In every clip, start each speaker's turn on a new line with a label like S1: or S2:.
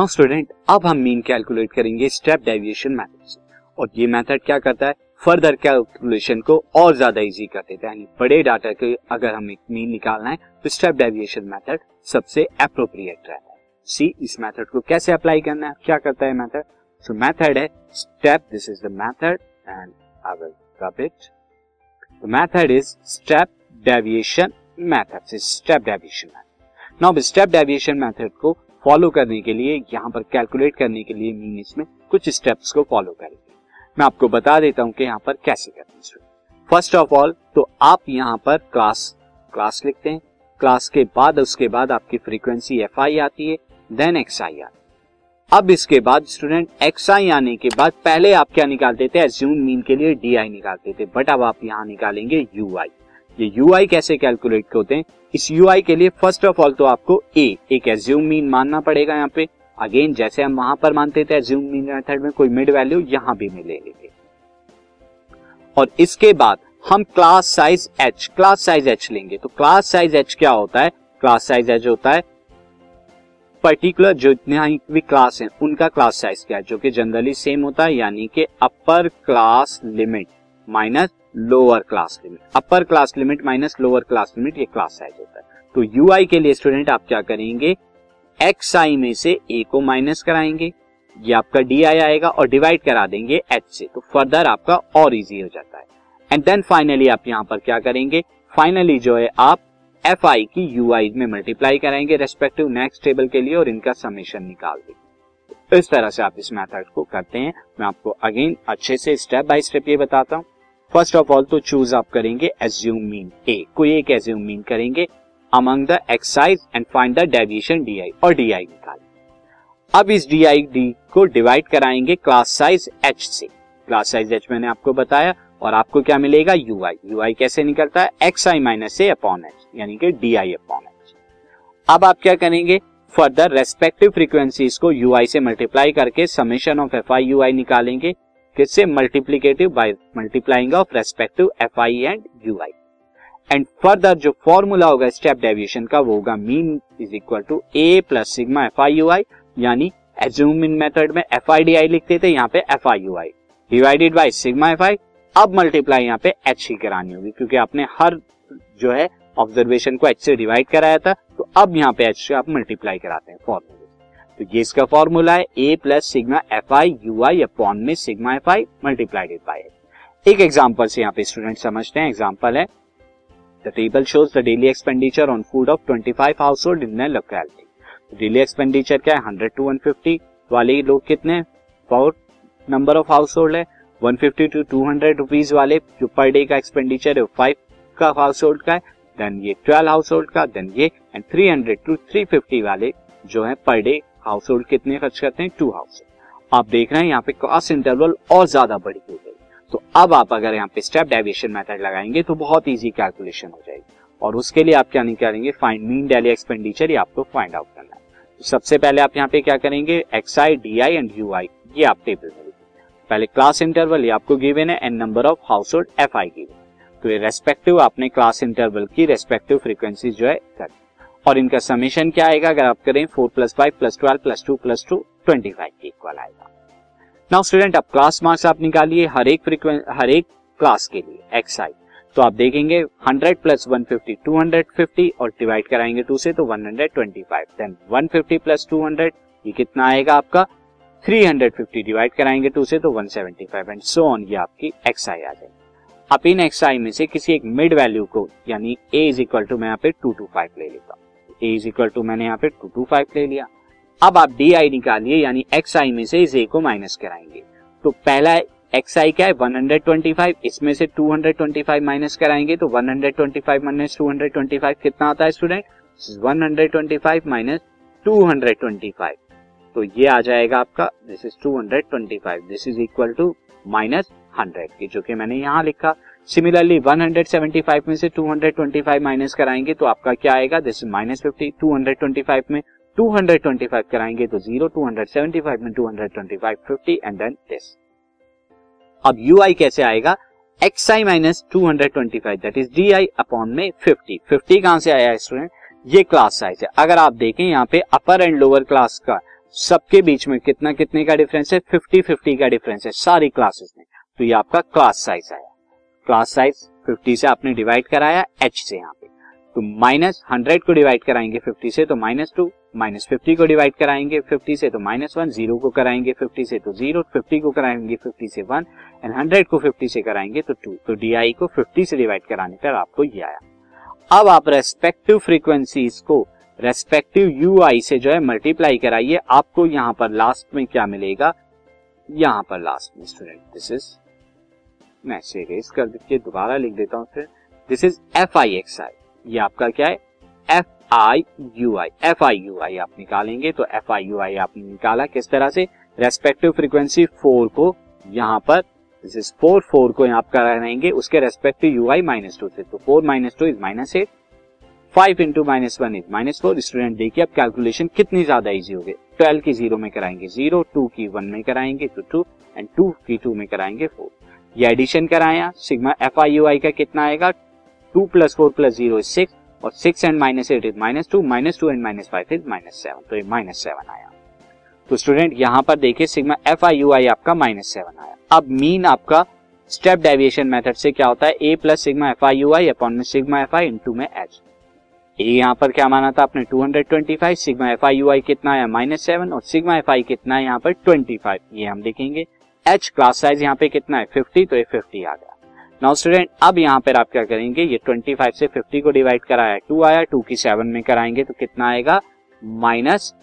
S1: Now student अब हम mean calculate करेंगे स्टेप डेविएशन मेथड से और ये मेथड क्या करता है? फर्दर कैलकुलेशन को और ज़्यादा इजी कर देता है। यानी बड़े डाटा के अगर हमें मीन निकालना है तो स्टेप डेविएशन मेथड सबसे अप्रोप्रिएट रहता है। सी इस मेथड को कैसे अप्लाई करना है? क्या करता है मेथड सो मेथड है step this is the method and I will rub it the method is step deviation method step deviation method now step deviation method को फॉलो करने के लिए, यहाँ पर कैलकुलेट करने के लिए मीन इसमें कुछ स्टेप्स को फॉलो करेंगे। मैं आपको बता देता हूँ कि यहाँ पर कैसे करते हैं। फ़र्स्ट ऑफ़ ऑल तो आप यहाँ पर क्लास क्लास लिखते हैं। क्लास के बाद, उसके बाद आपकी फ्रीक्वेंसी एफ़ आई आती है देन एक्स आई आती है। अब इसके बाद स्टूडेंट एक्स आई आने के बाद पहले आप क्या निकालते थे एज्यूम मीन के लिए डी आई निकालते थे बट अब आप यहाँ निकालेंगे यू आई ये आई कैसे कैलकुलेट होते हैं? इस यू आई के लिए फ़र्स्ट ऑफ़ ऑल तो आपको ए एक एज्यूम मीन मानना पड़ेगा यहाँ पे। अगेन जैसे हम वहाँ पर मानते थे एज्यूम मीन मेथड में कोई मिड वैल्यू यहाँ भी मिलेगी और इसके बाद हम class size H class size H लेंगे। तो क्लास साइज़ एच क्या होता है? क्लास साइज़ एच होता है पर्टिकुलर जो भी क्लास है, उनका क्लास साइज़ क्या है? जो कि जनरली सेम होता है, यानी कि upper class limit minus lower class limit upper class limit minus lower class limit ये क्लास साइज़ होता है। तो यूआई के लिए स्टूडेंट आप क्या करेंगे? एक्स आई में से ए को माइनस कराएँगे। ये आपका डी आई आएगा और डिवाइड करा देंगे एच से। तो फर्दर आपका और इजी हो जाता है। एंड देन फाइनली आप यहाँ पर क्या करेंगे? फाइनली जो है, आप एफ़ आई की यू आई में मल्टीप्लाई कराएँगे रेस्पेक्टिव नेक्स्ट टेबल के लिए और इनका समीशन निकाल देंगे। इस तरह से आप इस मेथड को करते हैं। मैं आपको अगेन अच्छे से स्टेप बाय स्टेप ये बताता हूँ। फ़र्स्ट ऑफ़ ऑल तो चूज़ आप करेंगे एज्यूम मीन ए कोई एक एज्यूम मीन करेंगे among the excise and find the deviation D I और डी आई निकालें। अब इस डी आई डी को डिवाइड कराएँगे क्लास साइज़ एच से। क्लास साइज़ एच मैंने आपको बताया और आपको क्या मिलेगा? यू आई यू आई कैसे निकलता है? X I minus A upon H यानी कि डी आई अपॉन एच अब आप क्या करेंगे? फर्दर रेस्पेक्टिव फ्रीक्वेंसीज को यू आई से मल्टीप्लाई करके summation of F I U I निकालेंगे। किससे multiplicative by multiplying of respective F I and U I and further जो फॉर्मूला होगा स्टेप डेविएशन का, वो होगा mean is equal to A plus sigma F I U I यानी assume in method में F I D I लिखते थे, यहाँ पे F I U I divided by sigma F I अब मल्टीप्लाई यहाँ पे एच ही करानी होगी, क्योंकि आपने हर जो है ऑब्जर्वेशन को एच से डिवाइड कराया था तो अब यहाँ पे एच से आप मल्टीप्लाई कराते हैं फॉर्मूले तो ये इसका फॉर्मूला है A plus sigma F I U I upon में sigma F I multiplied by एक एग्ज़ाम्पल से यहाँ पे स्टूडेंट समझते हैं एग्ज़ाम्पल है the table shows the daily expenditure on food of 25 household in locality daily expenditure क्या है? 100 टू 150 वाले लोग कितने for number of household है। 150 टू 200 रुपीज़ वाले जो पर डे का एक्सपेंडिचर है फाइव का हाउस होल्ड का है देन ये 12 हाउस होल्ड का देन ये एंड 300 टू 350 वाले जो है पर डे हाउस होल्ड कितने खर्च करते हैं? टू हाउस आप देख रहे हैं यहाँ पे कॉस्ट इंटरवल और ज़्यादा बड़ी हो गई। तो अब आप अगर यहाँ पे स्टेप डेविएशन मेथड लगाएँगे तो बहुत इजी कैलकुलेशन हो जाएगी। और उसके लिए आप क्या नहीं करेंगे? फाइंड मीन डेली एक्सपेंडिचर ये आपको फाइंड आउट करना है। तो सबसे पहले आप यहाँ पे क्या करेंगे? X I D I and U I ये आप टेबल में पहले क्लास इंटरवल ये आपको गिवन है and number of household F I given तो ये रेस्पेक्टिव आपने क्लास इंटरवल की रेस्पेक्टिव फ्रीक्वेंसी जो है, कर और इनका समीशन क्या आएगा? अगर आप करें four plus five plus twelve plus two plus two twenty five के इक्वल आएगा। नाउ स्टूडेंट अब क्लास मार्क्स आप निकालिए हर एक फ्रीक्वेंसी हर एक क्लास के लिए एक्स आई तो आप देखेंगे 100 प्लस 150 250 और डिवाइड कराएँगे टू से तो 125 देन 150 प्लस 200 ये कितना आएगा आपका? 350 डिवाइड कराएँगे टू से तो 175 एंड सो ऑन ये आपकी एक्स आई आ जाएगी। आप इन एक्स आई में से किसी एक मिड वैल्यू को, यानी ए इज़ इक्वल टू मैं यहाँ पे टू टू फाइव ले लेता हूँ। ए इज़ इक्वल टू मैंने यहाँ पे टू टू फाइव ले लिया। अब आप डी आई निकालिए, यानी एक्स आई में से इस ए को माइनस कराएँगे। तो पहला एक्स आई क्या है? 125 इसमें से 225 माइनस कराएँगे तो 125 माइनस 225 कितना आता है स्टूडेंट 125 माइनस 225 तो ये आ जाएगा आपका this is 225 this is equal to minus 100 की जो कि मैंने यहाँ लिखा। सिमिलरली 175 में से 225 माइनस कराएँगे तो आपका क्या आएगा? दिस माइनस फिफ्टी टू में 225 कराएँगे तो ज़ीरो 275 में 225 50 एंड देन दिस अब यू आई कैसे आएगा? X I minus two hundred twenty five that is D I upon में फिफ्टी फिफ्टी कहाँ से आया स्टूडेंट ये क्लास साइज़ है। अगर आप देखें यहाँ पे अपर एंड लोअर क्लास का सबके बीच में कितना कितने का डिफरेंस है? फिफ्टी फिफ्टी का डिफरेंस है सारी क्लासेस में। तो ये आपका क्लास साइज़ आया। क्लास साइज़ फिफ्टी से आपने डिवाइड कराया एच से यहाँ पे। तो माइनस हंड्रेड को डिवाइड कराएँगे फिफ्टी से तो माइनस टू माइनस फिफ्टी को डिवाइड कराएँगे फिफ्टी से तो माइनस वन ज़ीरो को कराएँगे फिफ्टी से तो ज़ीरो फिफ्टी को कराएँगे फिफ्टी से वन एंड हंड्रेड को फिफ्टी से कराएँगे तो टू तो डी को फिफ्टी से डिवाइड कराने पर आपको ये आया। अब आप रेस्पेक्टिव फ्रीक्वेंसीज को रेस्पेक्टिव यू से जो है मल्टीप्लाई कराइए। आपको यहाँ पर लास्ट में क्या मिलेगा? यहाँ पर लास्ट में स्टूडेंट दिस इज़ मैं इसे रेस कर दीजिए दोबारा लिख देता हूँ फिर। This is F I X I ये आपका क्या है? F I U I F I U I आप निकालेंगे तो एफ़ आई यू आई आपने निकाला किस तरह से? रेस्पेक्टिव फ्रीक्वेंसी फोर को यहाँ पर। दिस इज़ फोर फोर को यहाँ पर रहेंगे, उसके respective U I minus two से तो four minus two is minus eight five into minus one is minus four student देखिए अब कैलकुलेशन कितनी ज़्यादा इजी हो गई ट्वेल्व की ज़ीरो में कराएँगे ज़ीरो टू की वन में कराएँगे तो टू एंड टू की टू में कराएँगे फोर ये एडिशन कराया sigma F I U I का कितना आएगा? Two plus four plus zero six और six and minus eight is minus two minus two and minus five is minus seven तो ये माइनस सेवन आया। तो स्टूडेंट यहाँ पर देखिए sigma F I U I आपका माइनस सेवन आया। अब मीन आपका स्टेप डेविएशन मेथड से क्या होता है? A plus sigma F I U I upon में सिग्मा एफ़ आई इंटू में एच ए यहाँ पर क्या माना था आपने? 225 sigma F I U I कितना आया? माइनस सेवन और सिग्मा एफ़ आई कितना है? यहाँ पर 25 ये हम देखेंगे। एच क्लास साइज़ यहाँ पे कितना है? 50 तो ये 50 आ गया। नाउ स्टूडेंट अब यहाँ पर आप क्या करेंगे? ये 25 से 50 को डिवाइड कराया। टू आया टू की सेवन में कराएँगे तो कितना आएगा? माइनस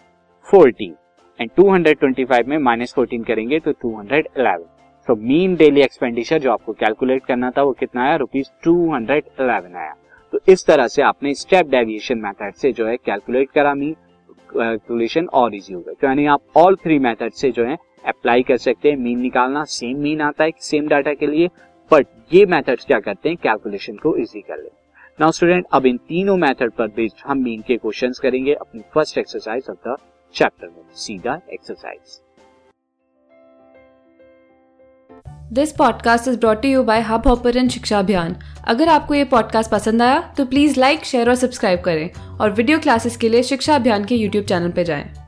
S1: फोर्टीन एंड 225 में माइनस फोर्टीन करेंगे तो 211 तो मीन डेली एक्सपेंडिचर जो आपको कैलकुलेट करना था, वो कितना आया? रुपीज़ टू आया। तो इस तरह से आपने स्टेप डेविएशन मेथड से जो है कैलकुलेट करा मीन कैलकुलेशन और इजी होगा तो यानी आप ऑल थ्री मेथड से जो है अप्लाई कर सकते हैं। मीन निकालना सेम मीन आता है सेम डाटा के लिए बट ये मेथड्स क्या करते हैं? कैलकुलेशन को इजी कर लेते नाउ स्टूडेंट अब इन तीनों मेथड पर बेस्ड हम मीन के क्वेश्चंस करेंगे अपनी first exercise of the chapter में, सीधा exercise
S2: this podcast is brought you by Hubhopper Shiksha Abhiyan अगर आपको ये पॉडकास्ट पसंद आया तो प्लीज़ लाइक शेयर और सब्सक्राइब करें। और वीडियो क्लासेस के लिए शिक्षा अभियान के यूट्यूब चैनल पर जाएँ।